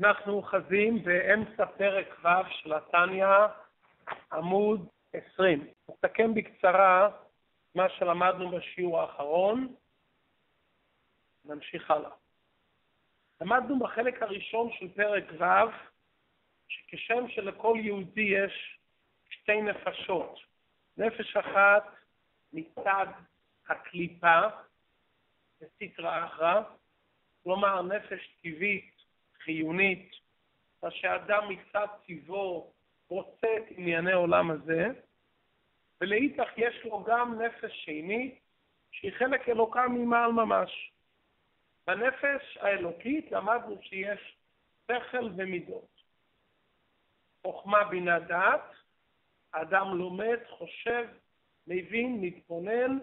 אנחנו אוחזים באמצע פרק ו' של התניא, עמוד 20. נסכם בקצרה מה שלמדנו בשיעור האחרון, נמשיך הלאה. למדנו בחלק הראשון של פרק ו' שכשם שלכל יהודי יש שתי נפשות, נפש אחת מצד הקליפה, בסטרא אחרא, כלומר נפש טבעית חיונית, מה שאדם מצד טיבו רוצה את ענייני עולם הזה, ולאיתך יש לו גם נפש שני, שהיא חלק אלוקה ממעל ממש. בנפש האלוקית למדנו שיש שכל ומידות. חוכמה בינה דעת, האדם לומד, חושב, מבין, מתבונן,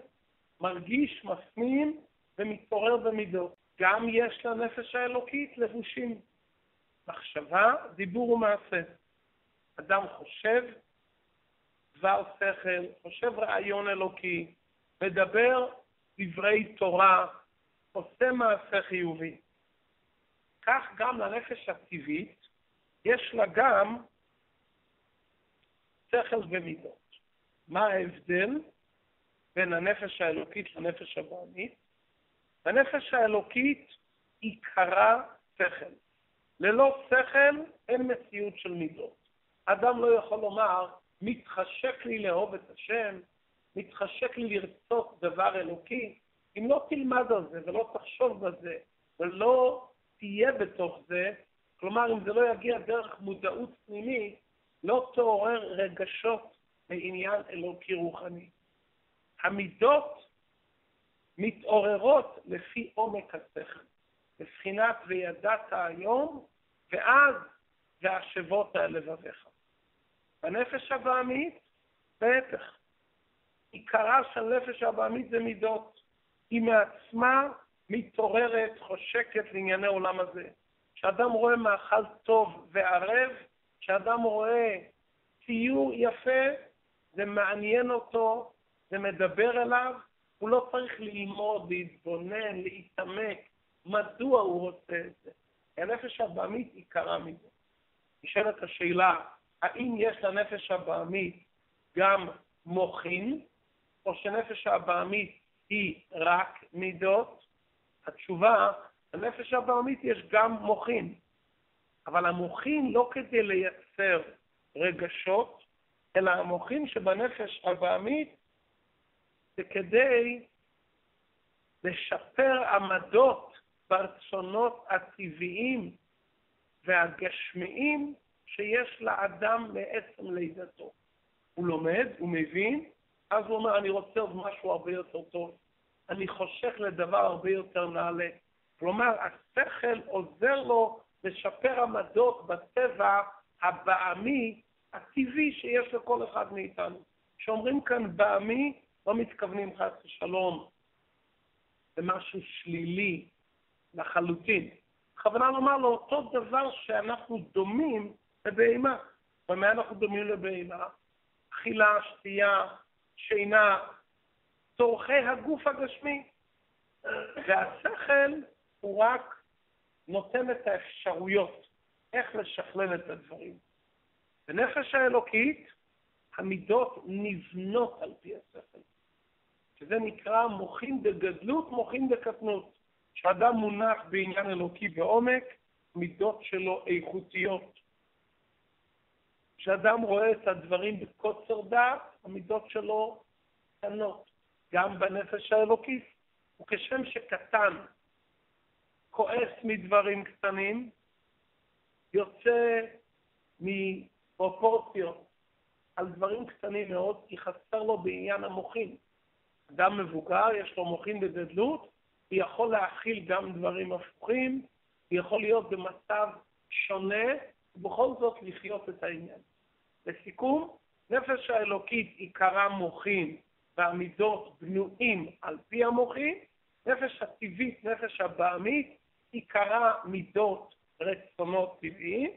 מרגיש, מפנים ומתעורר במידות. גם יש לנפש האלוקית לבושים. מחשבה, דיבור ומעשה. אדם חושב דבר שכל, חושב רעיון אלוקי, מדבר דברי תורה, עושה מעשה חיובי. כך גם לנפש הטבעית יש לה גם שכל ומידות. מה ההבדל בין הנפש האלוקית לנפש הבעמית? הנפש האלוקית עיקרה שכל. ללא שכל אין מציאות של מידות. אדם לא יכול לומר, מתחשק לי לאהוב את השם, מתחשק לי לרצות דבר אלוקי, אם לא תלמד על זה ולא תחשוב בזה ולא תהיה בתוך זה, כלומר אם זה לא יגיע דרך מודעות פנימית, לא תעורר רגשות בעניין אלוקי רוחני. המידות מתעוררות לפי עומק השכל, בבחינת וידעת היום, ואז והשבות על לבביך. בנפש הבעמית, להפך. עיקרה של נפש הבעמית זה מידות. היא מעצמה מתעוררת, חושקת לענייני עולם הזה. כשאדם רואה מאכל טוב וערב, כשאדם רואה ציור יפה, זה מעניין אותו, זה מדבר אליו, הוא לא צריך ללמוד, להתבונן, להתעמק, מדוע הוא רוצה את זה. הנפש הבעמית עיקרה מזה. נשאלת השאלה, האם יש לנפש הבעמית גם מוחין, או שנפש הבעמית היא רק מידות? התשובה, לנפש הבעמית יש גם מוחין, אבל המוחין לא כדי לייצר רגשות, אלא המוחין שבנפש הבעמית זה כדי לשפר עמדות ברצונות הטבעיים והגשמיים שיש לאדם מעצם לידתו. הוא לומד, הוא מבין, אז הוא אומר, אני רוצה עוד משהו הרבה יותר טוב. אני חושך לדבר הרבה יותר נעלה. כלומר, השכל עוזר לו לשפר עמדות בטבע הבעמי, הטבעי שיש לכל אחד מאיתנו. כשאומרים כאן בעמי, לא מתכוונים חס ושלום למשהו שלילי לחלוטין. בכוונה לומר לו אותו דבר שאנחנו דומים לבהמה. במה אנחנו דומים לבהמה? אכילה, שתייה, שינה, צורכי הגוף הגשמי. והשכל הוא רק נותן את האפשרויות איך לשכלל את הדברים. בנפש האלוקית המידות נבנות על פי השכל. שזה נקרא מוחין בגדלות, מוחין בקטנות. כשאדם מונח בעניין אלוקי בעומק, מידות שלו איכותיות. כשאדם רואה את הדברים בקוצר דעת, המידות שלו קטנות, גם בנפש האלוקית. וכשם שקטן כועס מדברים קטנים, יוצא מפרופורציות על דברים קטנים מאוד, כי חסר לו בעניין המוחין. אדם מבוגר, יש לו מוחין בגדלות, יכול להכיל גם דברים הפוכים, יכול להיות במצב שונה, ובכל זאת לחיות את העניין. לסיכום, נפש האלוקית עיקרה מוחין והמידות בנויים על פי המוחין, נפש הטבעית, נפש הבעמית, עיקרה מידות רצונות טבעיים,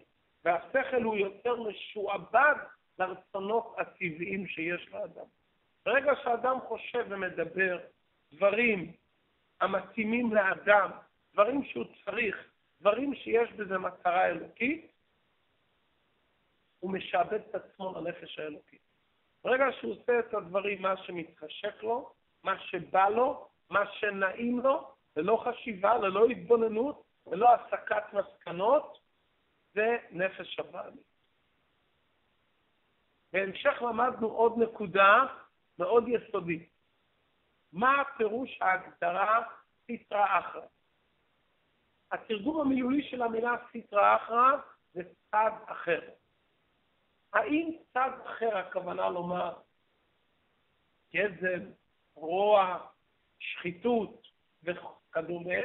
והשכל הוא יותר משועבד לרצונות הטבעיים שיש לאדם. ברגע שאדם חושב ומדבר דברים המתאימים לאדם, דברים שהוא צריך דברים שיש בזה מטרה אלוקית, הוא משעבד את עצמו לנפש האלוקית. ברגע שהוא עושה את הדברים, מה שמתחשק לו, מה שבא לו, מה שנעים לו, ללא חשיבה, ללא התבוננות, ללא הסקת מסקנות, זה נפש הבעלים. בהמשך למדנו עוד נקודה מאוד יסודית. מה פירוש ההגדרה סיטרא אחרא? התרגום המילולי של המילה סיטרא אחרא זה צד אחר. האם צד אחר הכוונה לומר גזל, רוע, שחיתות וכדומה,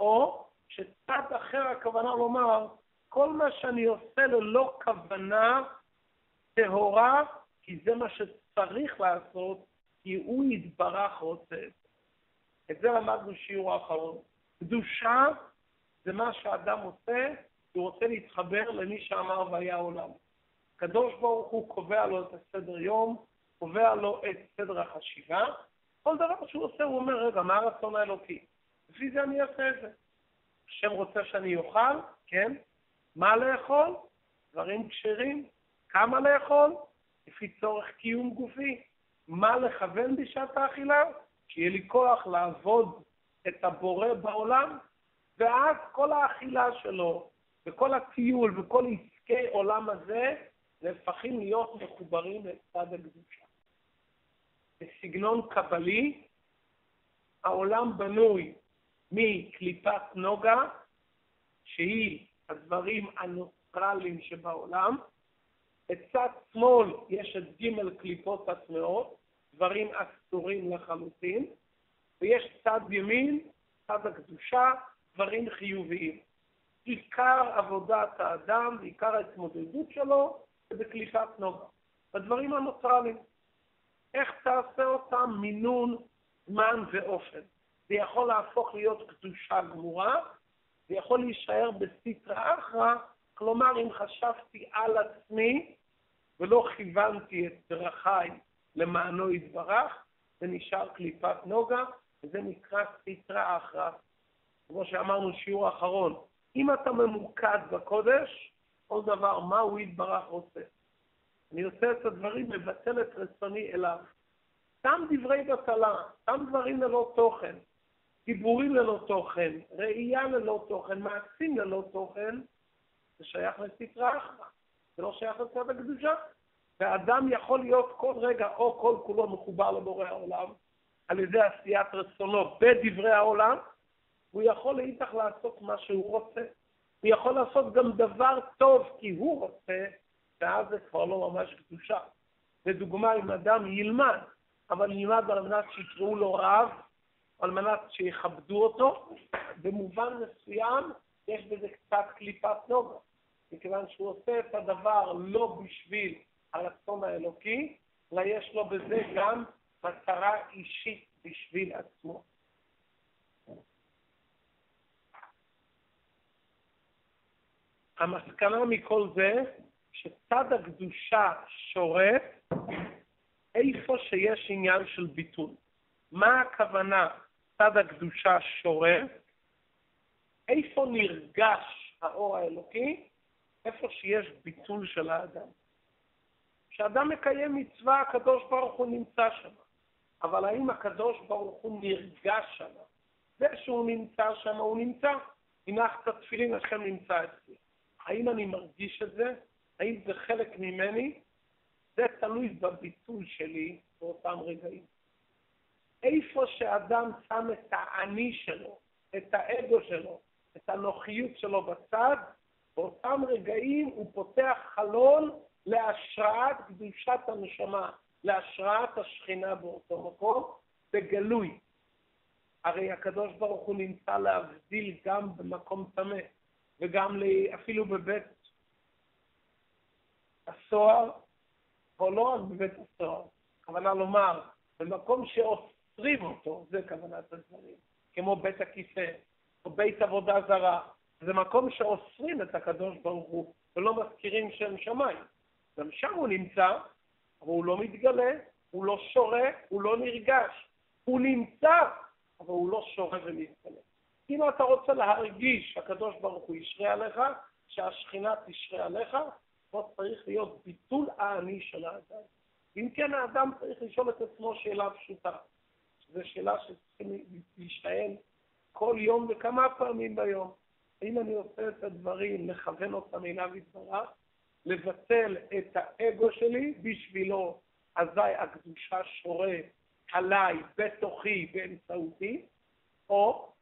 או שצד אחר הכוונה לומר כל מה שאני עושה ללא כוונה טהורה, כי זה מה שצריך לעשות, כי הוא יתברך רוצה את זה. את זה למדנו שיעור האחרון. קדושה זה מה שאדם עושה, הוא רוצה להתחבר למי שאמר והיה עולם. הקדוש ברוך הוא קובע לו את הסדר יום, קובע לו את סדר החשיבה, כל דבר שהוא עושה הוא אומר, רגע, מה הרצון האלוקי? לפי זה אני אעשה את זה. השם רוצה שאני אוכל, כן? מה לאכול? דברים כשרים. כמה לאכול? לפי צורך קיום גופי. מה לכוון בשעת האכילה? שיהיה לי כוח לעבוד את הבורא בעולם, ואז כל האכילה שלו, וכל הטיול, וכל עסקי עולם הזה, נהפכים להיות מחוברים לצד הקדושה. בסגנון קבלי, העולם בנוי מקליפת נוגה, שהיא הדברים הנוטרליים שבעולם, בצד שמאל יש את ג' קליפות הטמעות, דברים אסורים לחלוטין, ויש צד ימין, צד הקדושה, דברים חיוביים. עיקר עבודת האדם, עיקר ההתמודדות שלו, זה בקליפת נוגה. בדברים הנוטרליים. איך תעשה אותם? מינון, זמן ואופן. זה יכול להפוך להיות קדושה גמורה, זה יכול להישאר בסיטרא אחרא, כלומר אם חשבתי על עצמי ולא כיוונתי את דרכיי למענו יתברך, זה נשאר קליפת נוגה, וזה נקרא סיטרא אחרא. כמו שאמרנו שיעור האחרון, אם אתה ממוקד בקודש, כל דבר, מה הוא יתברך רוצה. אני עושה את הדברים, מבטל את רצוני אליו. סתם דברי בטלה, סתם דברים ללא תוכן, דיבורים ללא תוכן, ראייה ללא תוכן, מעשים ללא תוכן, זה שייך לספרה אחרא, זה לא שייך לצד הקדושה. ואדם יכול להיות כל רגע או כל כולו מחובר לבורא העולם על ידי עשיית רצונו בדברי העולם, הוא יכול לאיתך לעשות מה שהוא רוצה. הוא יכול לעשות גם דבר טוב כי הוא רוצה, ואז זה כבר לא ממש קדושה. לדוגמה, אם אדם ילמד, אבל ילמד על מנת שיקראו לו רב, על מנת שיכבדו אותו, במובן מסוים יש בזה קצת קליפת נוגה, מכיוון שהוא עושה את הדבר לא בשביל הרצון האלוקי, אלא יש לו בזה גם מטרה אישית בשביל עצמו. המסקנה מכל זה, שצד הקדושה שורף איפה שיש עניין של ביטול. מה הכוונה צד הקדושה שורף? איפה נרגש האור האלוקי? איפה שיש ביטול של האדם. כשאדם מקיים מצווה, הקדוש ברוך הוא נמצא שם. אבל האם הקדוש ברוך הוא נרגש שם? זה שהוא נמצא שם, הוא נמצא. הנחת תפילין, השם נמצא אצלי. האם אני מרגיש את זה? האם זה חלק ממני? זה תלוי בביטול שלי באותם רגעים. איפה שאדם שם את האני שלו, את האגו שלו, את הנוחיות שלו בצד, באותם רגעים הוא פותח חלון להשראת קדושת הנשמה, להשראת השכינה באותו מקום, בגלוי. הרי הקדוש ברוך הוא נמצא להבדיל גם במקום טמא. וגם אפילו בבית הסוהר, או לא רק בבית הסוהר, כוונה לומר, במקום שאוסרים אותו, זה כוונת הדברים, כמו בית הכיסא, או בית עבודה זרה, זה מקום שאוסרים את הקדוש ברוך הוא, ולא מזכירים שם שמיים. גם שם הוא נמצא, אבל הוא לא מתגלה, הוא לא שורה, הוא לא נרגש. הוא נמצא, אבל הוא לא שורה ומתגלה. אם אתה רוצה להרגיש שהקדוש ברוך הוא ישרה עליך, שהשכינה תשרה עליך, פה צריך להיות ביטול האני של האדם. אם כן, האדם צריך לשאול את עצמו שאלה פשוטה. זו שאלה שצריכים להישען כל יום וכמה פעמים ביום. האם אני עושה את הדברים, מכוון אותם אליו יתברך, לבטל את האגו שלי בשבילו, אזי הקדושה שורה עליי, בתוכי, באמצעותי, או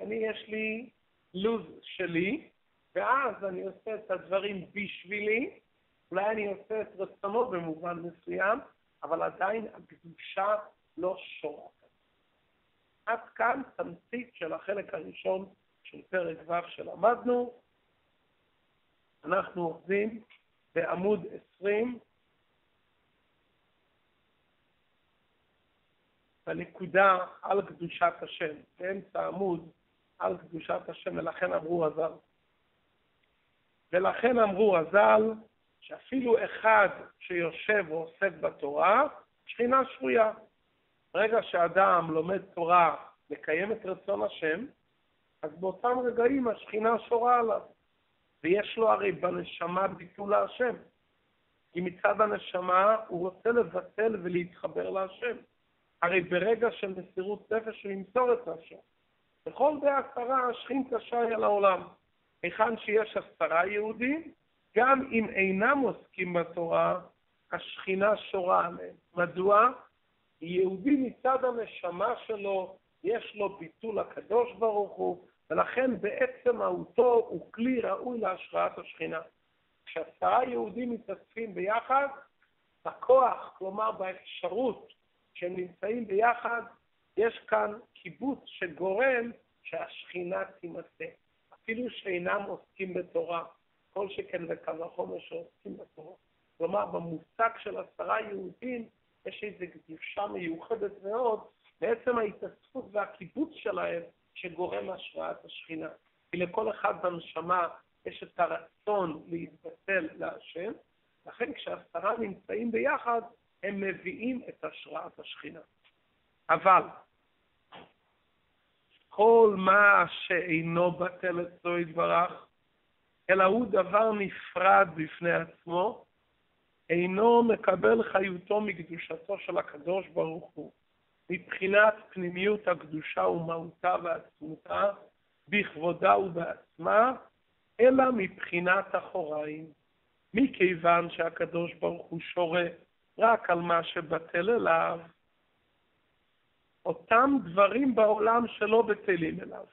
אני יש לי לוז שלי, ואז אני עושה את הדברים בשבילי, אולי אני עושה את רצונו במובן מסוים, אבל עדיין הקדושה לא שורה. עד כאן תמצית של החלק הראשון של פרק ו' שלמדנו. אנחנו עובדים בעמוד 20, בנקודה על קדושת השם, באמצע עמוד על קדושת השם, ולכן אמרו הז"ל. ולכן אמרו הז"ל, שאפילו אחד שיושב ועוסק בתורה, שכינה שרויה. ברגע שאדם לומד תורה, מקיים את רצון השם, אז באותם רגעים השכינה שורה עליו. ויש לו הרי בנשמה ביטול להשם. כי מצד הנשמה הוא רוצה לבטל ולהתחבר להשם. הרי ברגע של מסירות נפש הוא ימסור את השם. בכל בעשרה השכין קשה על העולם. היכן שיש עשרה יהודים, גם אם אינם עוסקים בתורה, השכינה שורה עליהם. מדוע? יהודי מצד הנשמה שלו, יש לו ביטול הקדוש ברוך הוא, ולכן בעצם מהותו הוא כלי ראוי להשראת השכינה. כשעשרה יהודים מתאספים ביחד, בכוח, כלומר באפשרות שהם נמצאים ביחד, יש כאן קיבוץ שגורם שהשכינה תימצא. אפילו שאינם עוסקים בתורה, כל שכן וקל וחומר שעוסקים בתורה. כלומר, במושג של עשרה יהודים יש איזו קדושה מיוחדת מאוד, בעצם ההתאספות והקיבוץ שלהם שגורם השראת השכינה. כי לכל אחד בנשמה יש את הרצון להתבטל להשם, לכן כשעשרה נמצאים ביחד, הם מביאים את השראת השכינה. אבל כל מה שאינו בטל אצלו יתברך, אלא הוא דבר נפרד בפני עצמו, אינו מקבל חיותו מקדושתו של הקדוש ברוך הוא, מבחינת פנימיות הקדושה ומהותה ועצמותה, בכבודה ובעצמה, אלא מבחינת אחוריים. מכיוון שהקדוש ברוך הוא שורה רק על מה שבטל אליו, אותם דברים בעולם שלא בטלים אליו.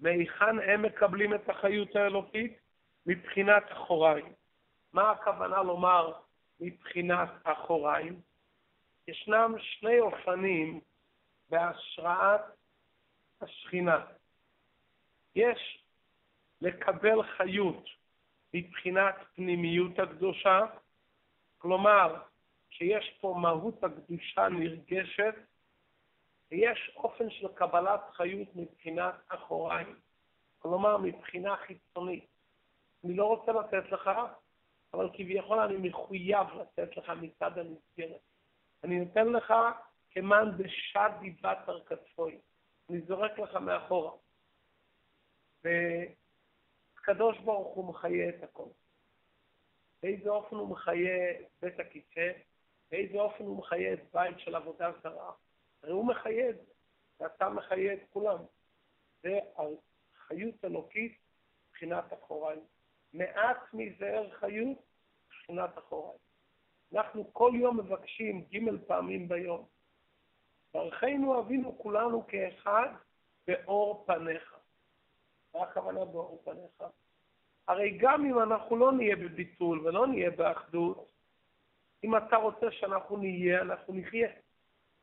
מהיכן הם מקבלים את החיות האלוקית? מבחינת אחוריים. מה הכוונה לומר מבחינת אחוריים? ישנם שני אופנים בהשראת השכינה. יש לקבל חיות מבחינת פנימיות הקדושה, כלומר שיש פה מהות הקדושה נרגשת, ויש אופן של קבלת חיות מבחינת אחוריים, כלומר מבחינה חיצונית. אני לא רוצה לתת לך, אבל כביכול אני מחויב לתת לך מצד המסגרת. אני נותן לך כמאן דשד דיבת ארכתפוי. אני זורק לך מאחורה. והקדוש ברוך הוא מחיה את הכל. באיזה אופן הוא מחיה את בית הכיסא, באיזה אופן הוא מחיה את בית של עבודה זרה. הרי הוא מחיה את זה, ואתה מחיה את כולם. זה חיות אלוקית מבחינת אחוריים. מעט מזער חיות מבחינת אחוריים. אנחנו כל יום מבקשים ג' פעמים ביום. ברכנו אבינו כולנו כאחד באור פניך. מה הכוונה באור פניך? הרי גם אם אנחנו לא נהיה בביטול ולא נהיה באחדות, אם אתה רוצה שאנחנו נהיה, אנחנו נחיה.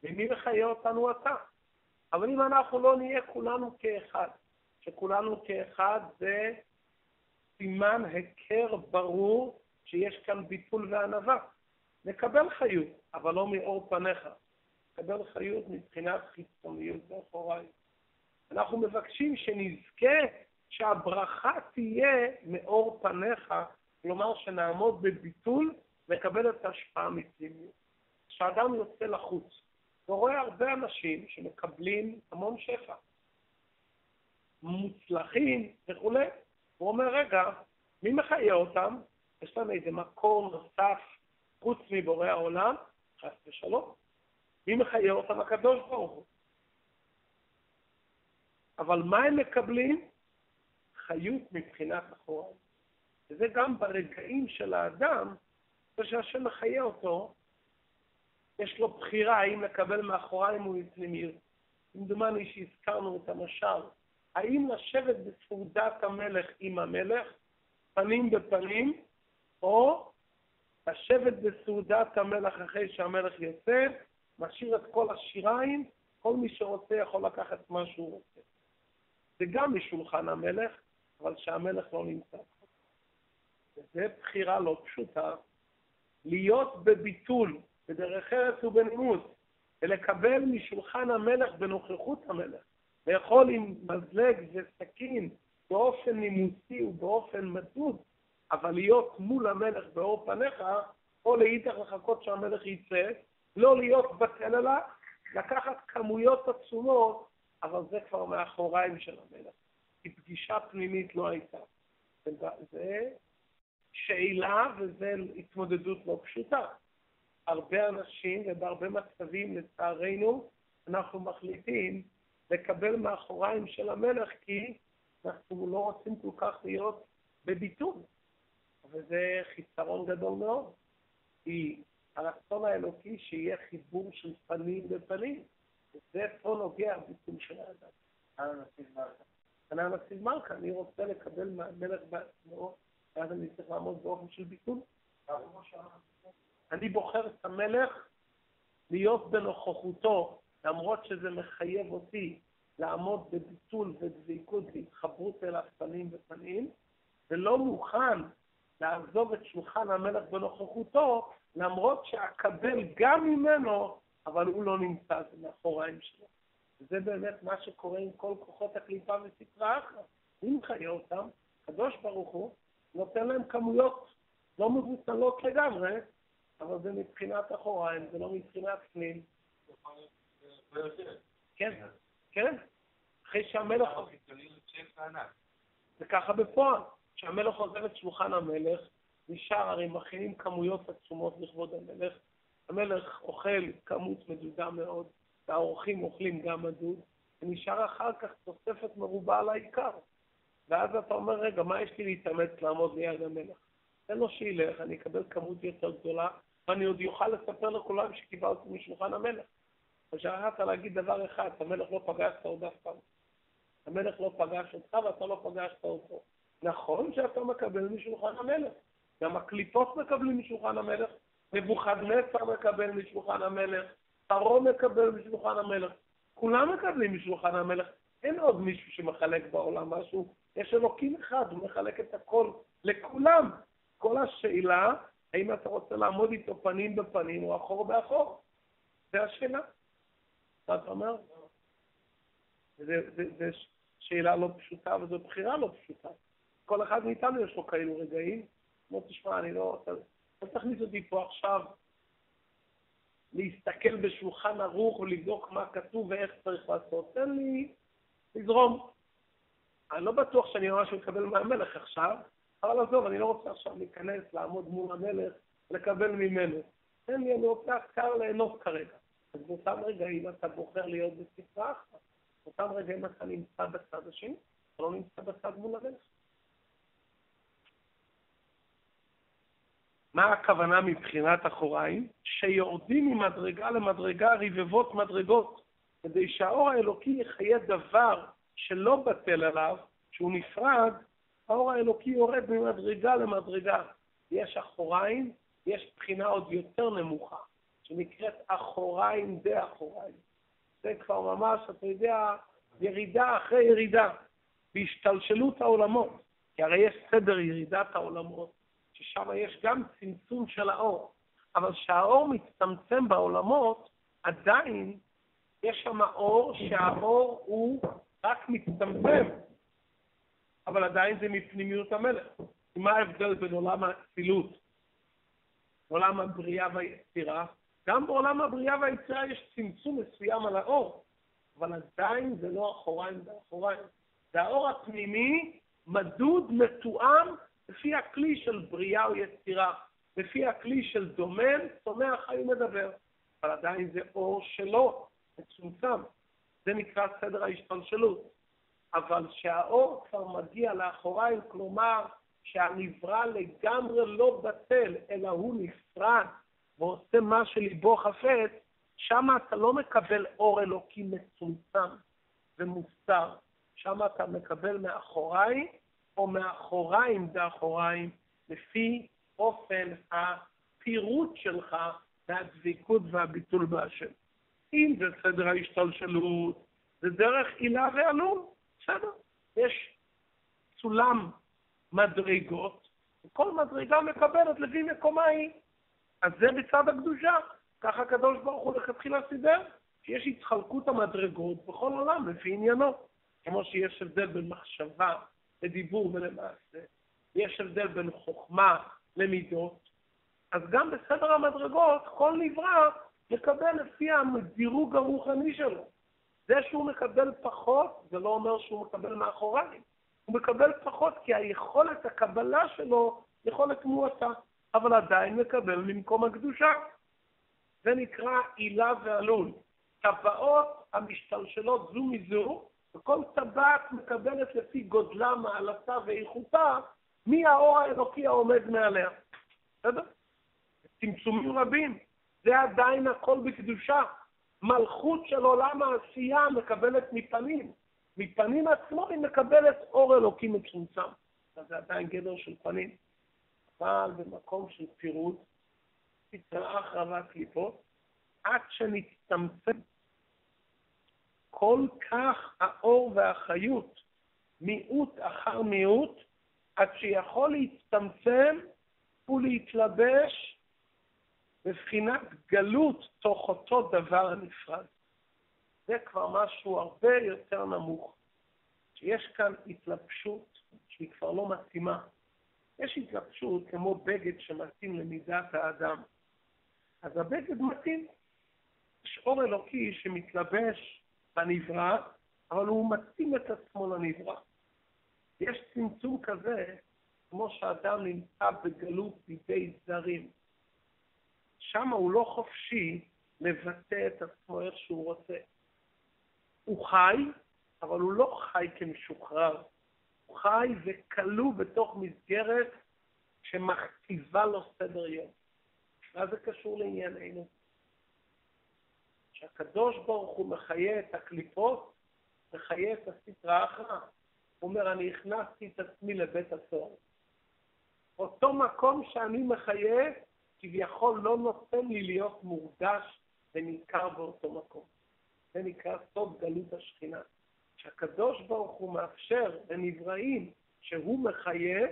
ומי מחיה אותנו אתה? אבל אם אנחנו לא נהיה כולנו כאחד, שכולנו כאחד זה סימן היכר ברור שיש כאן ביטול וענווה. נקבל חיות, אבל לא מאור פניך. נקבל חיות מבחינת חיצוניות ואחוריי. אנחנו מבקשים שנזכה שהברכה תהיה מאור פניך, כלומר שנעמוד בביטול ונקבל את ההשפעה מפנימיות. כשאדם יוצא לחוץ ורואה הרבה אנשים שמקבלים המון שפע, מוצלחים וכולי. הוא אומר, רגע, מי מחיה אותם? יש להם איזה מקור נוסף חוץ מבורא העולם? חס ושלום. מי מחיה אותם? הקדוש ברוך הוא. אבל מה הם מקבלים? חיות מבחינת אחוריים. וזה גם ברגעים של האדם, ושהשם מחיה אותו, יש לו בחירה האם לקבל מאחוריים או בפנימיות. כמדומני שהזכרנו את המשל, האם לשבת בסעודת המלך עם המלך, פנים בפנים, או לשבת בסעודת המלך אחרי שהמלך יוצא, משאיר את כל השיריים, כל מי שרוצה יכול לקחת מה שהוא רוצה. זה גם משולחן המלך, אבל שהמלך לא נמצא. וזו בחירה לא פשוטה, להיות בביטול, בדרך ארץ ובנימוס, ולקבל משולחן המלך בנוכחות המלך, לאכול עם מזלג וסכין באופן נימוסי ובאופן מדוד, אבל להיות מול המלך באור פניך, או לאידך לחכות שהמלך יצא, לא להיות בטל עליו, לקחת כמויות עצומות, אבל זה כבר מאחוריים של המלך. כי פגישה פנימית לא הייתה. זה שאלה וזה התמודדות לא פשוטה. הרבה אנשים ובהרבה מצבים, לצערנו, אנחנו מחליטים לקבל מאחוריים של המלך כי אנחנו לא רוצים כל כך להיות בביטול. וזה חיסרון גדול מאוד. כי הרצון האלוקי שיהיה חיבור של פנים בפנים, וזה פה נוגע הביטול של האדם. אני הנשיא מלכה, אני רוצה לקבל מהמלך בעצמו, ואז אני צריך לעמוד באופן של ביטול. אני בוחר את המלך להיות בנוכחותו, למרות שזה מחייב אותי לעמוד בביטול ודביקות והתחברות אליו פנים בפנים, ולא מוכן לעזוב את שולחן המלך בנוכחותו, למרות שאקבל גם ממנו, אבל הוא לא נמצא, זה מאחוריים שלו. וזה באמת מה שקורה עם כל כוחות הקליפה וספרה אחת. מי מחיה אותם? הקדוש ברוך הוא נותן להם כמויות לא מבוטלות לגמרי, אבל זה מבחינת אחוריים, זה לא מבחינת פנים. כן, כן. אחרי שהמלך... זה ככה בפועל. כשהמלך עוזב את שולחן המלך, נשאר, הרי מכינים כמויות עצומות לכבוד המלך. המלך אוכל כמות מדודה מאוד, והאורחים אוכלים גם מדוד, ונשאר אחר כך תוספת מרובה על העיקר. ואז אתה אומר, רגע, מה יש לי להתאמץ לעמוד ליד המלך? תן לו שילך, אני אקבל כמות יותר גדולה, ואני עוד יוכל לספר לכולם שקיבלתי משולחן המלך. ושכחת להגיד דבר אחד, המלך לא פגשת עוד אף פעם. המלך לא פגש אותך ואתה לא פגשת אותו. נכון שאתה מקבל משולחן המלך. גם הקליפות מקבלים משולחן המלך, נבוכדנצר מקבל משולחן המלך, פרעה מקבל משולחן המלך. כולם מקבלים משולחן המלך. אין עוד מישהו שמחלק בעולם משהו. יש אלוקים אחד, הוא מחלק את הכל לכולם. כל השאלה, האם אתה רוצה לעמוד איתו פנים בפנים או אחור באחור? זה השאלה. מה אתה אומר? זו שאלה לא פשוטה וזו בחירה לא פשוטה. כל אחד מאיתנו יש לו כאלו רגעים. כמו תשמע, אני לא... אל תכניס אותי פה עכשיו להסתכל בשולחן ערוך ולבדוק מה כתוב ואיך צריך לעשות. תן לי לזרום. אני לא בטוח שאני ממש מקבל מהמלך עכשיו, אבל עזוב, אני לא רוצה עכשיו להיכנס, לעמוד מול המלך, לקבל ממנו. תן לי, אני רוצה קר ליהנות כרגע. אז באותם רגעים אתה בוחר להיות בספרה אחת. באותם רגעים אתה נמצא בצד השני, אתה לא נמצא בצד מול המלך. מה הכוונה מבחינת אחוריים? שיורדים ממדרגה למדרגה רבבות מדרגות, כדי שהאור האלוקי יחיה דבר שלא בטל עליו, שהוא נפרד, האור האלוקי יורד ממדרגה למדרגה. יש אחוריים, יש בחינה עוד יותר נמוכה, שנקראת אחוריים דאחוריים. זה כבר ממש, אתה יודע, ירידה אחרי ירידה, בהשתלשלות העולמות. כי הרי יש סדר ירידת העולמות. ששם יש גם צמצום של האור. אבל כשהאור מצטמצם בעולמות, עדיין יש שם אור שהאור הוא רק מצטמצם, אבל עדיין זה מפנימיות המלך. מה ההבדל בין עולם האצילות לעולם הבריאה והיצירה? גם בעולם הבריאה והיצירה יש צמצום מסוים על האור, אבל עדיין זה לא אחוריים באחוריים. זה האור הפנימי, מדוד, מתואם, לפי הכלי של בריאה או יצירה, לפי הכלי של דומן, צומח, חי ומדבר. אבל עדיין זה אור שלו, מצומצם. זה נקרא סדר ההשתלשלות. אבל כשהאור כבר מגיע לאחוריים, כלומר שהנברא לגמרי לא בטל, אלא הוא נפרד ועושה מה שליבו חפץ, שם אתה לא מקבל אור אלוקי מצומצם ומוסתר, שם אתה מקבל מאחוריי, או מאחוריים דאחוריים, לפי אופן הפירוט שלך והדביקות והביטול בהשם. אם זה סדר ההשתלשלות, זה דרך עילה ועלול, בסדר. יש סולם מדרגות, וכל מדרגה מקבלת לפי מקומה היא. אז זה בצד הקדושה. ככה הקדוש ברוך הוא לכתחילה סידר, שיש התחלקות המדרגות בכל עולם לפי עניינו. כמו שיש הבדל בין מחשבה לדיבור ולמעשה, יש הבדל בין חוכמה למידות, אז גם בסדר המדרגות כל נברא מקבל לפי הדירוג הרוחני שלו. זה שהוא מקבל פחות, זה לא אומר שהוא מקבל מאחוריים. הוא מקבל פחות כי היכולת הקבלה שלו יכולת מועטה, אבל עדיין מקבל ממקום הקדושה. זה נקרא עילה ועלול. טבעות המשתלשלות זו מזו, וכל טבעת מקבלת לפי גודלה, מעלתה ואיכותה, מי האור האלוקי העומד מעליה. בסדר? צמצומים רבים. זה עדיין הכל בקדושה. מלכות של עולם העשייה מקבלת מפנים. מפנים עצמו היא מקבלת אור אלוקי מצומצם. אז זה עדיין גדר של פנים. אבל במקום של פירוט, תתראה רבה קליפות, עד שנצטמצם כל כך האור והחיות, מיעוט אחר מיעוט, עד שיכול להצטמצם ולהתלבש בבחינת גלות תוך אותו דבר נפרד. זה כבר משהו הרבה יותר נמוך, שיש כאן התלבשות שהיא כבר לא מתאימה. יש התלבשות כמו בגד שמתאים למידת האדם. אז הבגד מתאים. יש אור אלוקי שמתלבש בנברא, אבל הוא מתאים את עצמו לנברא. יש צמצום כזה, כמו שאדם נמצא בגלות בידי זרים. שם הוא לא חופשי לבטא את עצמו איך שהוא רוצה. הוא חי, אבל הוא לא חי כמשוחרר. הוא חי וכלוא בתוך מסגרת שמכתיבה לו סדר יום. מה זה קשור לענייננו? שהקדוש ברוך הוא מחיה את הקליפות, מחיה את הסטרא אחרא. הוא אומר, אני הכנסתי את עצמי לבית הסוהר. אותו מקום שאני מחיה, כביכול לא נותן לי להיות מורגש וניכר באותו מקום. זה נקרא סוד גלות השכינה. שהקדוש ברוך הוא מאפשר לנבראים שהוא מחיה,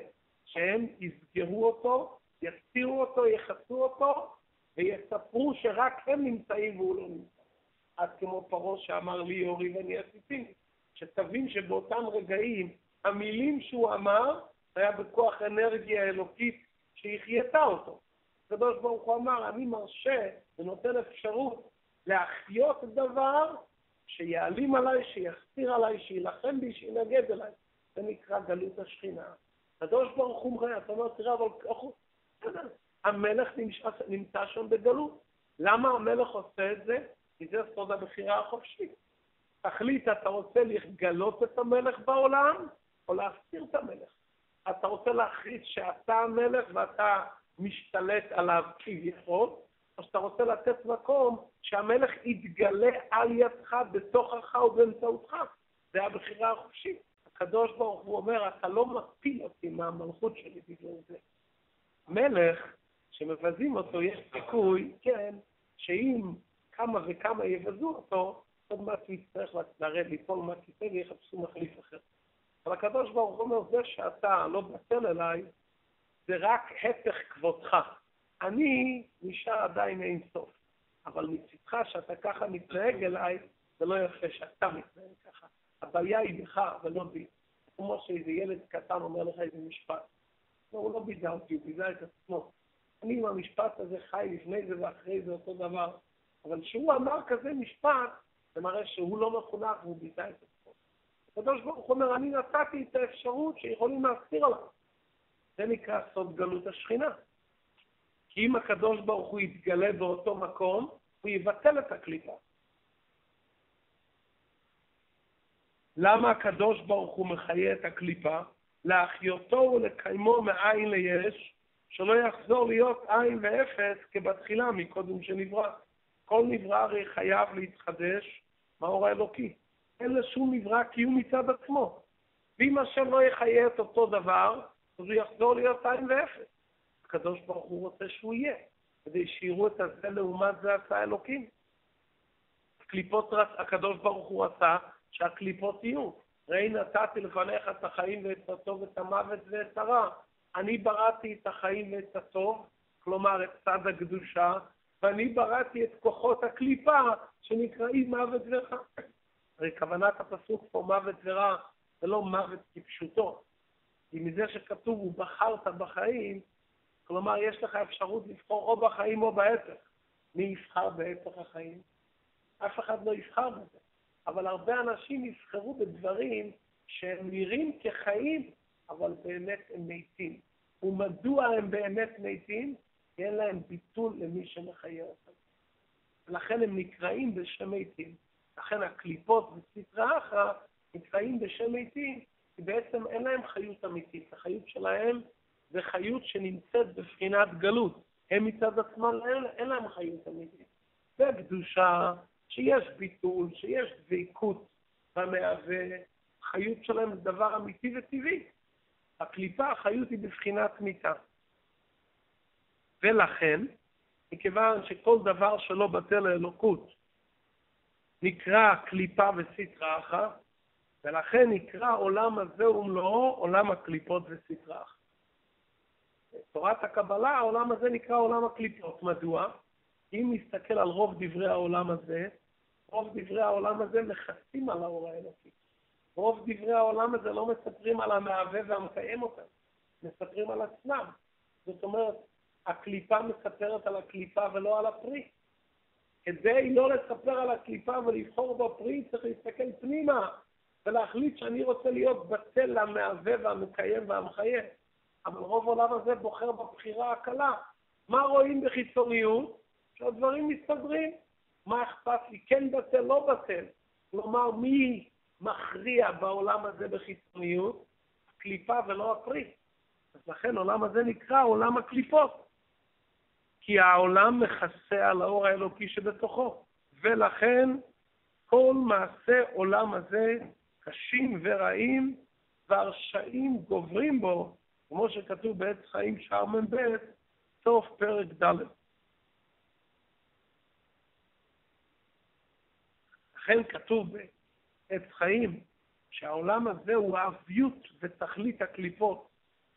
שהם יסגרו אותו, יסתירו אותו, יכסו אותו, ויספרו שרק הם נמצאים והוא לא נמצא. עד כמו פרעה שאמר לי יורי ואני עשיתי, שתבין שבאותם רגעים המילים שהוא אמר, היה בכוח אנרגיה אלוקית שהחייתה אותו. הקדוש ברוך הוא אמר, אני מרשה ונותן אפשרות להחיות דבר שיעלים עליי, שיסתיר עליי, שיילחם בי, שינגד אליי. זה נקרא גלות השכינה. הקדוש ברוך הוא מראה, אתה אומר, תראה, אבל המלך נמצא שם בגלות. למה המלך עושה את זה? כי זה סוד הבחירה החופשית. תחליט, אתה רוצה לגלות את המלך בעולם, או להסתיר את המלך. אתה רוצה להחליט שאתה המלך ואתה משתלט עליו כביכול, או שאתה רוצה לתת מקום שהמלך יתגלה על ידך, בתוכך ובאמצעותך. זה הבחירה החופשית. הקדוש ברוך הוא אומר, אתה לא מפיל אותי מהמלכות שלי בגלל זה. מלך, שמבזים אותו, יש סיכוי, כן, שאם כמה וכמה יבזו אותו, עוד מעט הוא יצטרך לרדת, ליפול מהכיסא ויחפשו מחליף אחר. אבל הקדוש ברוך הוא אומר, זה שאתה לא בטל אליי, זה רק הפך כבודך. אני נשאר עדיין אין סוף. אבל מצדך שאתה ככה מתנהג אליי, זה לא יפה שאתה מתנהג ככה. הבעיה היא בך ולא בי. כמו שאיזה ילד קטן אומר לך איזה משפט. לא, הוא לא בידה אותי, הוא בידה את עצמו. אני עם המשפט הזה חי לפני זה ואחרי זה אותו דבר. אבל כשהוא אמר כזה משפט, זה מראה שהוא לא מחונך והוא בידה את עצמו. הקדוש ברוך הוא אומר, אני נתתי את האפשרות שיכולים להסתיר עליו. זה נקרא סוד גלות השכינה. כי אם הקדוש ברוך הוא יתגלה באותו מקום, הוא יבטל את הקליפה. למה הקדוש ברוך הוא מחיה את הקליפה? להחיותו ולקיימו מאין ליש, שלא יחזור להיות עין ואפס כבתחילה מקודם שנברא. כל נברא הרי חייב להתחדש מאור האלוקי. אין לשום נברא קיום מצד עצמו. ואם השם לא יחיה את אותו דבר, אז הוא יחזור להיות עין ואפס. הקדוש ברוך הוא רוצה שהוא יהיה, כדי שיראו את הזה לעומת זה עשה אלוקים. קליפות הקדוש ברוך הוא עשה שהקליפות יהיו. ראי נתתי לפניך את החיים ואת הטוב ואת המוות ואת הרע. אני בראתי את החיים ואת הטוב, כלומר את צד הקדושה, ואני בראתי את כוחות הקליפה שנקראים מוות ורע. הרי כוונת הפסוק פה מוות ורע זה לא מוות כפשוטו. כי מזה שכתוב ובחרת בחיים, כלומר יש לך אפשרות לבחור או בחיים או בהפך. מי יבחר בהפך החיים? אף אחד לא יבחר בזה. אבל הרבה אנשים יבחרו בדברים שהם נראים כחיים, אבל באמת הם מתים. ומדוע הם באמת מתים? כי אין להם ביטול למי שמחיה אותם. ולכן הם נקראים בשם מתים. לכן הקליפות בסטרא אחרא נקראים בשם מתים, כי בעצם אין להם חיות אמיתית. החיות שלהם זה חיות שנמצאת בבחינת גלות. הם מצד עצמם, אין, אין להם חיות אמיתית. זה קדושה, שיש ביטול, שיש דבקות במהווה, חיות שלהם זה דבר אמיתי וטבעי. הקליפה, החיות היא בבחינת מיתה. ולכן, מכיוון שכל דבר שלא בטל לאלוקות נקרא קליפה וסטרא אחא, ולכן נקרא עולם הזה ומלואו עולם הקליפות וסטרא אחא. תורת הקבלה, העולם הזה נקרא עולם הקליפות. מדוע? אם נסתכל על רוב דברי העולם הזה, רוב דברי העולם הזה מכסים על האור האלוקי. רוב דברי העולם הזה לא מספרים על המהווה והמקיים אותם, מספרים על עצמם. זאת אומרת, הקליפה מספרת על הקליפה ולא על הפרי. כדי לא לספר על הקליפה ולבחור בפרי, צריך להסתכל פנימה ולהחליט שאני רוצה להיות בצל המהווה והמקיים והמחיה. אבל רוב העולם הזה בוחר בבחירה הקלה. מה רואים בחיצוניות? שהדברים מסתדרים. מה אכפת לי? כן בטל, לא בטל. כלומר, מי מכריע בעולם הזה בחיצוניות? הקליפה ולא הפרי. אז לכן העולם הזה נקרא עולם הקליפות. כי העולם מכסה על האור האלוקי שבתוכו. ולכן כל מעשה עולם הזה קשים ורעים והרשעים גוברים בו, כמו שכתוב בעץ חיים שער מ"ב, סוף פרק ד'. לכן כתוב בעץ חיים שהעולם הזה הוא האביות ותכלית הקליפות.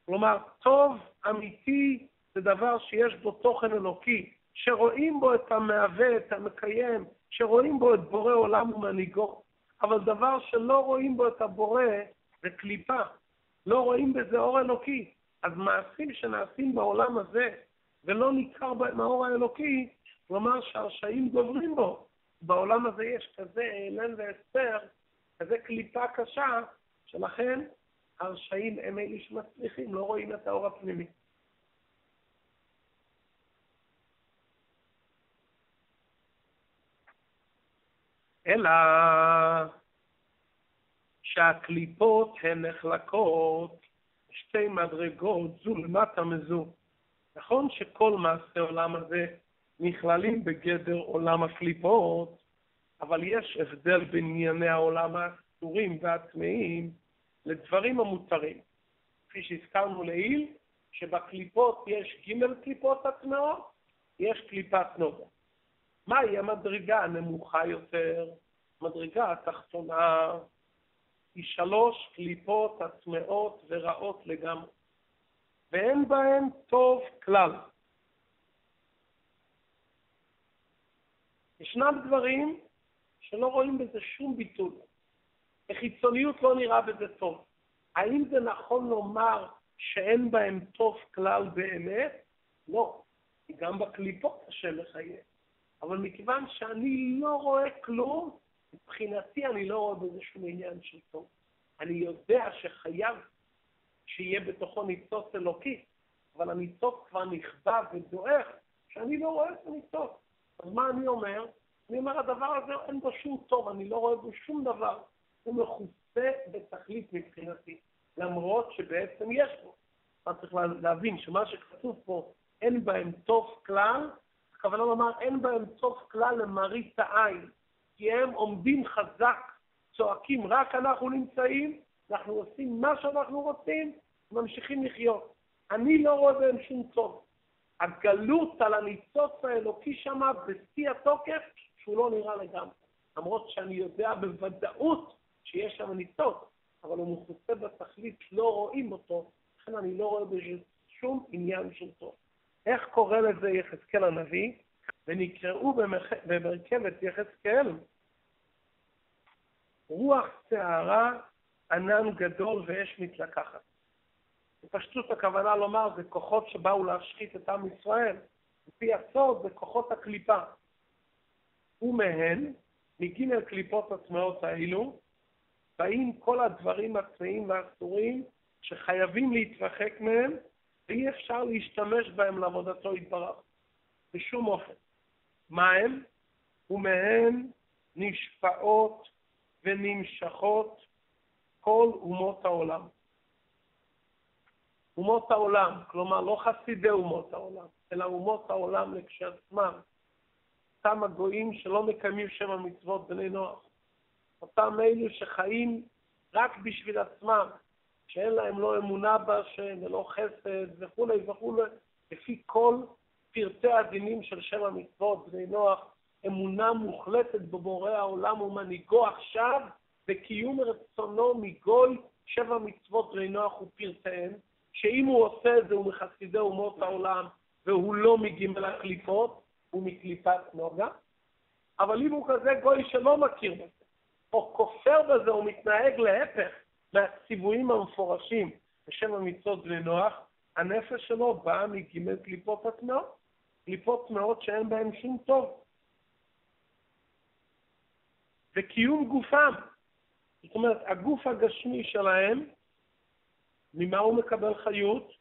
כלומר, טוב אמיתי זה דבר שיש בו תוכן אלוקי, שרואים בו את המהווה, את המקיים, שרואים בו את בורא עולם ומנהיגו. אבל דבר שלא רואים בו את הבורא זה קליפה. לא רואים בזה אור אלוקי. אז מעשים שנעשים בעולם הזה ולא ניכר בהם האור האלוקי, כלומר שהרשעים גוברים בו. בעולם הזה יש כזה העלם והסתר, כזה קליפה קשה, שלכן הרשעים הם אלה שמצליחים, לא רואים את האור הפנימי. אלא שהקליפות הן נחלקות שתי מדרגות זו למטה מזו. נכון שכל מעשה עולם הזה נכללים בגדר עולם הקליפות, אבל יש הבדל בין ענייני העולם האסורים והטמאים לדברים המותרים. כפי שהזכרנו לעיל, שבקליפות יש ג' קליפות הטמאות, יש קליפת נוגה. מהי המדרגה הנמוכה יותר? מדרגה התחתונה היא שלוש קליפות הטמאות ורעות לגמרי, ואין בהן טוב כלל. ישנם דברים שלא רואים בזה שום ביטול. בחיצוניות לא נראה בזה טוב. האם זה נכון לומר שאין בהם טוב כלל באמת? לא. כי גם בקליפות קשה לחייב. אבל מכיוון שאני לא רואה כלום, מבחינתי אני לא רואה בזה שום עניין של טוב. אני יודע שחייב שיהיה בתוכו ניצוץ אלוקי, אבל הניצוץ כבר נכבה ודועך, שאני לא רואה את הניצוץ. אז מה אני אומר? אני אומר, הדבר הזה אין בו שום טוב, אני לא רואה בו שום דבר. הוא מכוסה בתכלית מבחינתי, למרות שבעצם יש בו. אתה צריך להבין שמה שכתוב פה, אין בהם טוב כלל, הכוונה לומר, אין בהם טוב כלל למראית העין, כי הם עומדים חזק, צועקים, רק אנחנו נמצאים, אנחנו עושים מה שאנחנו רוצים, ממשיכים לחיות. אני לא רואה בהם שום טוב. הגלות על הניצוץ האלוקי שמה בשיא התוקף, שהוא לא נראה לגמרי. למרות שאני יודע בוודאות שיש שם ניצוץ, אבל הוא מכוסה בתכלית, לא רואים אותו, לכן אני לא רואה בזה שום עניין של טוב. איך קורא לזה יחזקאל הנביא? ונקראו במרכבת יחזקאל רוח סערה, ענן גדול ואש מתלקחת. בפשטות הכוונה לומר, זה כוחות שבאו להשחית את עם ישראל. לפי הסוד, זה כוחות הקליפה. ומהן, מג' קליפות הטמעות האלו, באים כל הדברים הטמאים והאסורים שחייבים להתרחק מהם, ואי אפשר להשתמש בהם לעבודתו יתברך. בשום אופן. מה הם? ומהן נשפעות ונמשכות כל אומות העולם. אומות העולם, כלומר לא חסידי אומות העולם, אלא אומות העולם לכשעצמם, אותם הגויים שלא מקיימים שם המצוות בני נוח, אותם אלו שחיים רק בשביל עצמם, שאין להם לא אמונה בהשם ולא חסד וכולי וכולי, לפי כל פרטי הדינים של שם המצוות, בני נוח, אמונה מוחלטת בבורא העולם ומנהיגו עכשיו, וקיום רצונו מגוי שבע מצוות בני נוח ופרטיהם, שאם הוא עושה את זה הוא מחסידי אומות העולם והוא לא מגימל הקליפות, הוא מקליפת נוגה, אבל אם הוא כזה גוי שלא מכיר בזה, או כופר בזה, הוא מתנהג להפך מהציוויים המפורשים בשם המצוות בני נוח, הנפש שלו באה מגימל קליפות הטמעות, קליפות טמעות שאין בהן שום טוב. וקיום גופם, זאת אומרת, הגוף הגשמי שלהם ממה הוא מקבל חיות?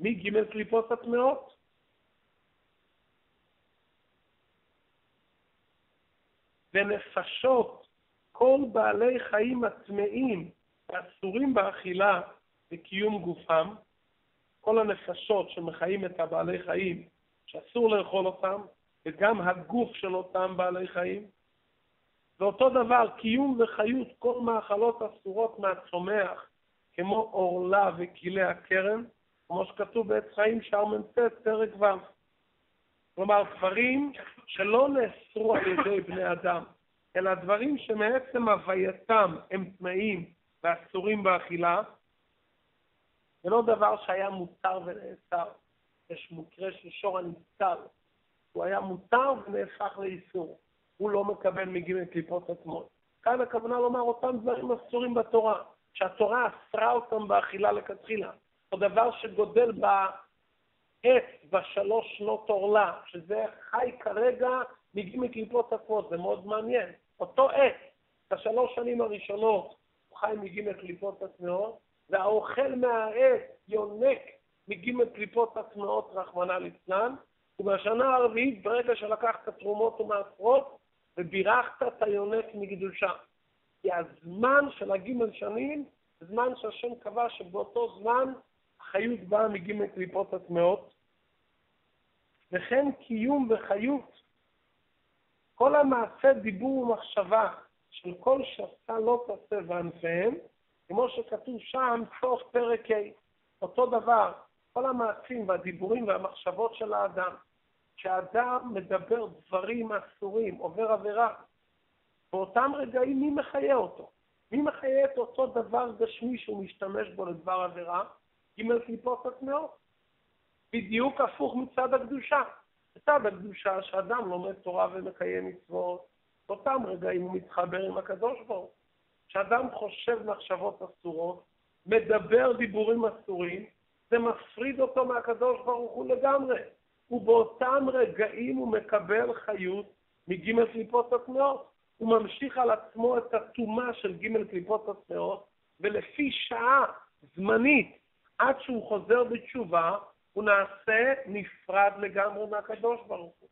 מג' קליפות הטמעות. ונפשות כל בעלי חיים הטמאים האסורים באכילה וקיום גופם, כל הנפשות שמחיים את הבעלי חיים שאסור לאכול אותם, וגם הגוף של אותם בעלי חיים. ואותו דבר, קיום וחיות כל מאכלות אסורות מהצומח, כמו עורלה וכלי הכרם, כמו שכתוב בעץ חיים שער מ"ט, פרק ו'. כלומר, דברים שלא נאסרו על ידי בני אדם, אלא דברים שמעצם הווייתם הם טמאים ואסורים באכילה, זה לא דבר שהיה מותר ונאסר. יש מקרה של שור הניצל, הוא היה מותר ונהפך לאיסור. הוא לא מקבל מג' קליפות עצמו. כאן הכוונה לומר אותם דברים אסורים בתורה. שהתורה אסרה אותם באכילה לכתחילה, או דבר שגודל בעץ בשלוש שנות עורלה, שזה חי כרגע מגיעים מקליפות עצמות, זה מאוד מעניין. אותו עץ, בשלוש שנים הראשונות הוא חי מגיעים מקליפות עצמות, והאוכל מהעץ יונק מגיעים מקליפות עצמות, רחמנא ליצלן, ובשנה הרביעית, ברגע שלקחת תרומות ומעשרות, ובירכת את היונק מקדושה. כי הזמן של הגימל שנים זמן שהשם קבע שבאותו זמן החיות באה מגימל קליפות הטמעות, וכן קיום וחיות. כל המעשה דיבור ומחשבה של כל שעשה לא תעשה וענפיהם, כמו שכתוב שם, סוף פרק ה', אותו דבר, כל המעשים והדיבורים והמחשבות של האדם, כשאדם מדבר דברים אסורים, עובר עבירה, באותם רגעים מי מחיה אותו? מי מחיה את אותו דבר גשמי שהוא משתמש בו לדבר עבירה? ג' קליפות הטמעות. בדיוק הפוך מצד הקדושה. מצד הקדושה שאדם לומד תורה ומקיים מצוות, באותם רגעים הוא מתחבר עם הקדוש ברוך. כשאדם חושב מחשבות אסורות, מדבר דיבורים אסורים, זה מפריד אותו מהקדוש ברוך הוא לגמרי. ובאותם רגעים הוא מקבל חיות מג' קליפות הטמעות. הוא ממשיך על עצמו את הטומאה של ג' קליפות הטמעות, ולפי שעה זמנית עד שהוא חוזר בתשובה, הוא נעשה נפרד לגמרי מהקדוש ברוך הוא.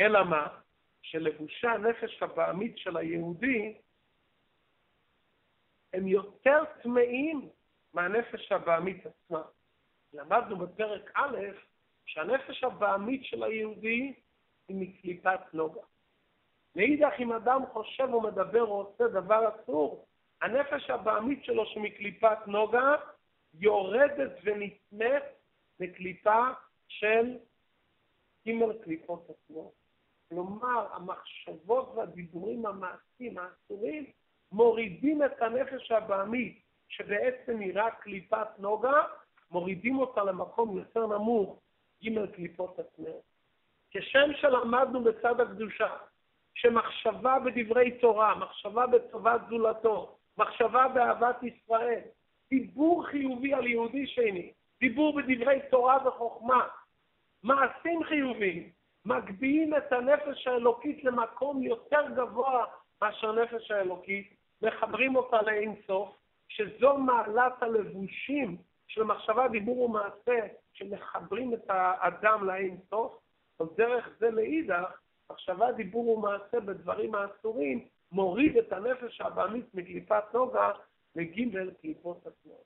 אלא מה? שלבושי הנפש הבעמית של היהודי הם יותר טמאים מהנפש הבעמית עצמה. למדנו בפרק א' שהנפש הבעמית של היהודי היא מקליפת נוגה. מאידך, אם אדם חושב ומדבר או עושה דבר אסור, הנפש הבעמית שלו שמקליפת נוגה יורדת ונטמאת לקליפה של ג' קליפות עצמו. כלומר, המחשבות והדיבורים המעשיים האסורים מורידים את הנפש הבעמית, שבעצם היא רק קליפת נוגה, מורידים אותה למקום יותר נמוך, ג' קליפות עצמו. כשם שלמדנו בצד הקדושה, שמחשבה בדברי תורה, מחשבה בטובת זולתו, מחשבה באהבת ישראל, דיבור חיובי על יהודי שני, דיבור בדברי תורה וחוכמה, מעשים חיוביים, מגביהים את הנפש האלוקית למקום יותר גבוה מאשר הנפש האלוקית, מחברים אותה לאין סוף, שזו מעלת הלבושים של מחשבה, דיבור ומעשה, שמחברים את האדם לאין סוף, אבל דרך זה לאידך, מחשבה, דיבור ומעשה בדברים האסורים, מוריד את הנפש הבעמית מקליפת נוגה לג' קליפות התנועות.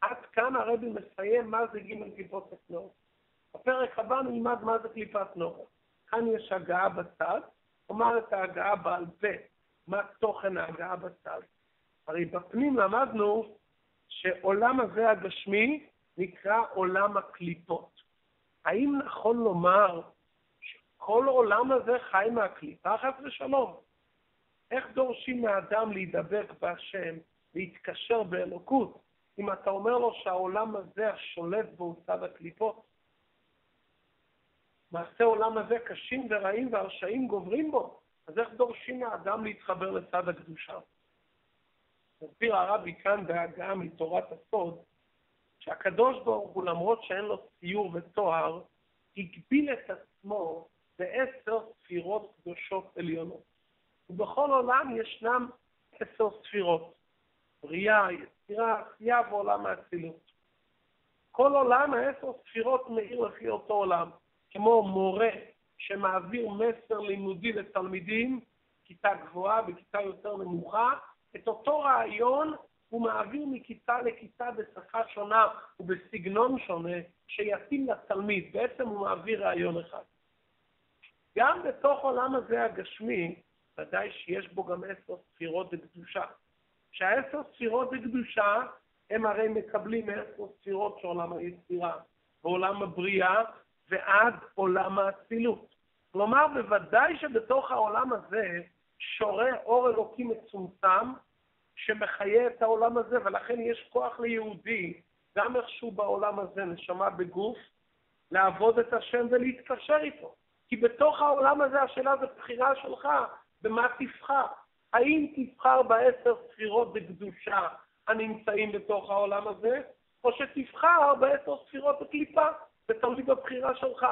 עד כאן הרבי מסיים מה זה ג' קליפות התנועות. בפרק הבא נלמד מה זה קליפת נוגה. כאן יש הגעה בצד, אומר את ההגעה בעל פה, מה תוכן ההגעה בצד. הרי בפנים למדנו שעולם הזה הגשמי נקרא עולם הקליפות. האם נכון לומר שכל עולם הזה חי מהקליפה חס ושלום? איך דורשים מאדם להידבק בהשם, להתקשר באלוקות, אם אתה אומר לו שהעולם הזה השולט בו צד הקליפות? מעשי עולם הזה קשים ורעים והרשעים גוברים בו, אז איך דורשים מהאדם להתחבר לצד הקדושה? מסביר הרבי כאן בהגעה מתורת הסוד, שהקדוש ברוך הוא, למרות שאין לו ציור ותואר, הגביל את עצמו בעשר ספירות קדושות עליונות. ובכל עולם ישנם עשר ספירות. בריאה, יצירה, עשייה ועולם האצילות. כל עולם, העשר ספירות מאיר לפי אותו עולם, כמו מורה שמעביר מסר לימודי לתלמידים, כיתה גבוהה וכיתה יותר נמוכה, את אותו רעיון הוא מעביר מכיתה לכיתה בשפה שונה ובסגנון שונה שיתאים לתלמיד. בעצם הוא מעביר רעיון אחד. גם בתוך עולם הזה הגשמי, ודאי שיש בו גם עשר ספירות בקדושה. שהעשר ספירות בקדושה, הם הרי מקבלים מעשר ספירות של עולם היצירה, ועולם הבריאה, ועד עולם האצילות. כלומר, בוודאי שבתוך העולם הזה שורה אור אלוקי מצומצם, שמחיה את העולם הזה, ולכן יש כוח ליהודי, גם איכשהו בעולם הזה, נשמה בגוף, לעבוד את השם ולהתקשר איתו. כי בתוך העולם הזה השאלה זה בחירה שלך, במה תבחר. האם תבחר בעשר ספירות בקדושה הנמצאים בתוך העולם הזה, או שתבחר בעשר ספירות בקליפה, ותלוי בבחירה שלך.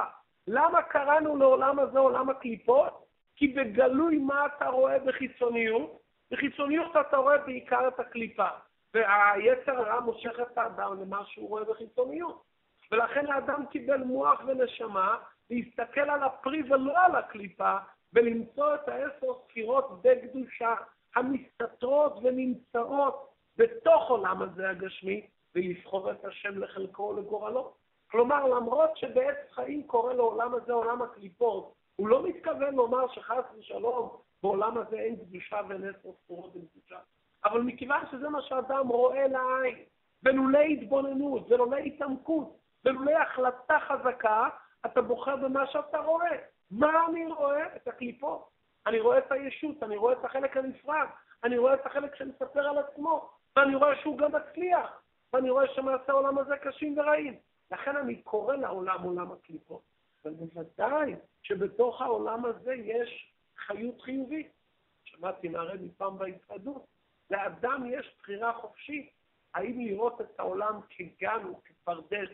למה קראנו לעולם הזה עולם הקליפות? כי בגלוי מה אתה רואה בחיצוניות? בחיצוניות אתה רואה בעיקר את הקליפה, והיצר הרע מושך את האדם למה שהוא רואה בחיצוניות. ולכן האדם קיבל מוח ונשמה להסתכל על הפרי ולא על הקליפה, ולמצוא את העשר ספירות בקדושה המסתתרות ונמצאות בתוך עולם הזה הגשמי, ולבחור את השם לחלקו ולגורלו. כלומר, למרות שבעץ חיים קורא לעולם הזה עולם הקליפות, הוא לא מתכוון לומר שחס ושלום בעולם הזה אין קדושה ואין עשר ספורות בקדושה. אבל מכיוון שזה מה שאדם רואה לעין, ולולא התבוננות, ולולא התעמקות, ולולא החלטה חזקה, אתה בוחר במה שאתה רואה. מה אני רואה? את הקליפות. אני רואה את הישות, אני רואה את החלק הנפרד, אני רואה את החלק שמספר על עצמו, ואני רואה שהוא גם מצליח, ואני רואה שמעשה העולם הזה קשים ורעים. לכן אני קורא לעולם עולם הקליפות. אבל בוודאי שבתוך העולם הזה יש חיות חיובית. שמעתי מהרבי פעם בהתוועדות, לאדם יש בחירה חופשית, האם לראות את העולם כגן וכפרדס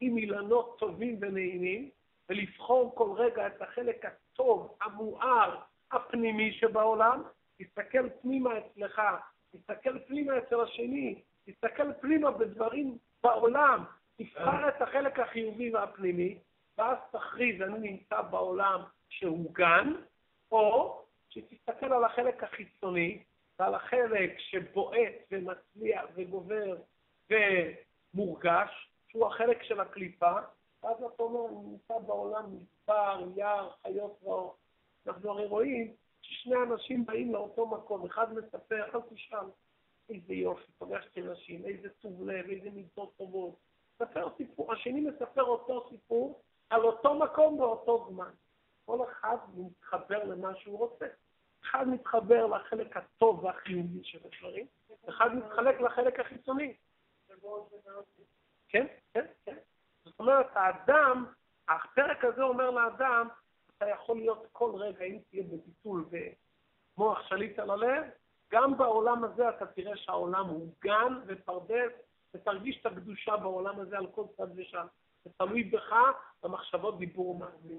עם אילנות טובים ונעימים, ולבחור כל רגע את החלק הטוב, המואר, הפנימי שבעולם, תסתכל פנימה אצלך, תסתכל פנימה אצל השני, תסתכל פנימה בדברים בעולם, תבחר את החלק החיובי והפנימי, ואז תכריז, אני נמצא בעולם שהוא גן, או שתסתכל על החלק החיצוני ועל החלק שבועט ומצליח וגובר ומורגש, שהוא החלק של הקליפה, ואז אתה אומר, אני נמצא בעולם מדבר, יער, חיות רעות. אנחנו הרי רואים ששני אנשים באים לאותו מקום, אחד מספר, אל תשאל, איזה יופי, פגשתי נשים, איזה טוב לב, איזה מידות טובות. מספר סיפור, השני מספר אותו סיפור על אותו מקום באותו זמן. כל אחד מתחבר למה שהוא רוצה. אחד מתחבר לחלק הטוב והחיובי של הדברים, אחד מתחלק לחלק החיצוני. כן, כן, כן. זאת אומרת, האדם, הפרק הזה אומר לאדם, אתה יכול להיות כל רגע, אם תהיה בביטול ומוח שליט על הלב, גם בעולם הזה אתה תראה שהעולם הוא גן ופרדס, ותרגיש את הקדושה בעולם הזה על כל צד ושם. זה תלוי בך, במחשבות דיבור מעצמי.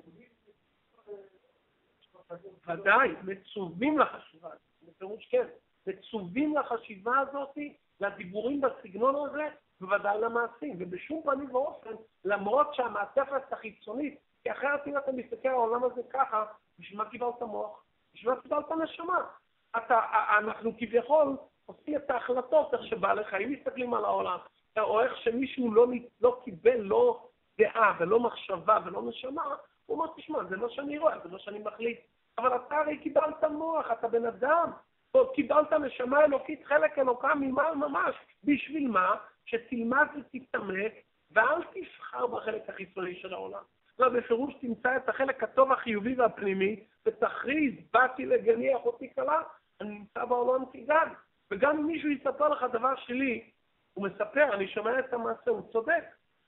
ודאי, מצווים לחשיבה הזאת, בפירוש כן, מצווים לחשיבה הזאת, לדיבורים בסגנון הזה, בוודאי למעשים, ובשום פנים ואופן, למרות שהמעטפת החיצונית, כי אחרת אם אתה מסתכל על העולם הזה ככה, בשביל מה קיבלת מוח? בשביל מה קיבלת נשמה? אתה, אנחנו כביכול עושים את ההחלטות איך שבעלי חיים מסתכלים על העולם, או איך שמישהו לא, לא קיבל לא דעה ולא מחשבה ולא נשמה, הוא אומר, תשמע, זה לא שאני רואה, זה לא שאני מחליט. אבל אתה הרי קיבלת מוח, אתה בן אדם, קיבלת נשמה אלוקית, חלק אלוקה ממעל ממש. בשביל מה? שתלמד ותתעמק, ואל תבחר בחלק החיצוני של העולם. לא, בפירוש תמצא את החלק הטוב, החיובי והפנימי, ותכריז, באתי לגני אחותי כלה, אני נמצא בעולם כגן. וגם אם מישהו יספר לך דבר שלי, הוא מספר, אני שומע את המעשה, הוא צודק,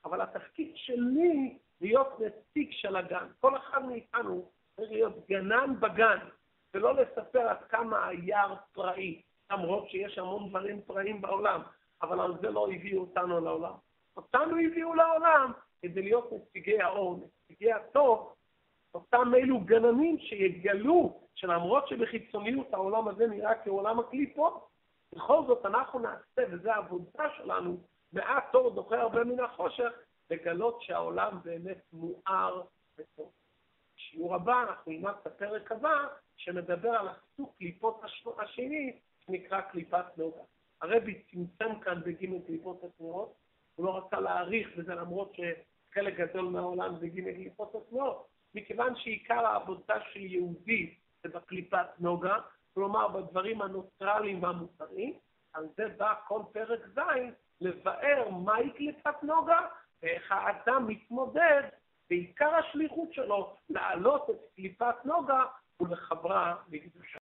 אבל התפקיד שלי להיות נציג של הגן. כל אחד מאיתנו צריך להיות גנן בגן, ולא לספר עד כמה היער פראי, למרות שיש המון דברים פראיים בעולם, אבל על זה לא הביאו אותנו לעולם. אותנו הביאו לעולם כדי להיות נציגי האור, נציגי הטוב, אותם אלו גננים שיגלו שלמרות שבחיצוניות העולם הזה נראה כעולם הקליפות, בכל זאת אנחנו נעשה, וזו העבודה שלנו, מעט אור דוחה הרבה מן החושך, לגלות שהעולם באמת מואר וטוב. בשיעור הבא אנחנו נלמד את הפרק הבא שמדבר על הסוג קליפות השני שנקרא קליפת נוגה. הרבי צמצם כאן בג' קליפות התנועות, הוא לא רצה להאריך בזה למרות שחלק גדול מהעולם זה ג' קליפות התנועות, מכיוון שעיקר העבודה של יהודי זה בקליפת נוגה, כלומר בדברים הנוטרליים והמוסריים, על זה בא כל פרק ז' לבאר מהי קליפת נוגה ואיך האדם מתמודד ועיקר השליחות שלו להעלות את קליפת נוגה ולחברה לקדושה.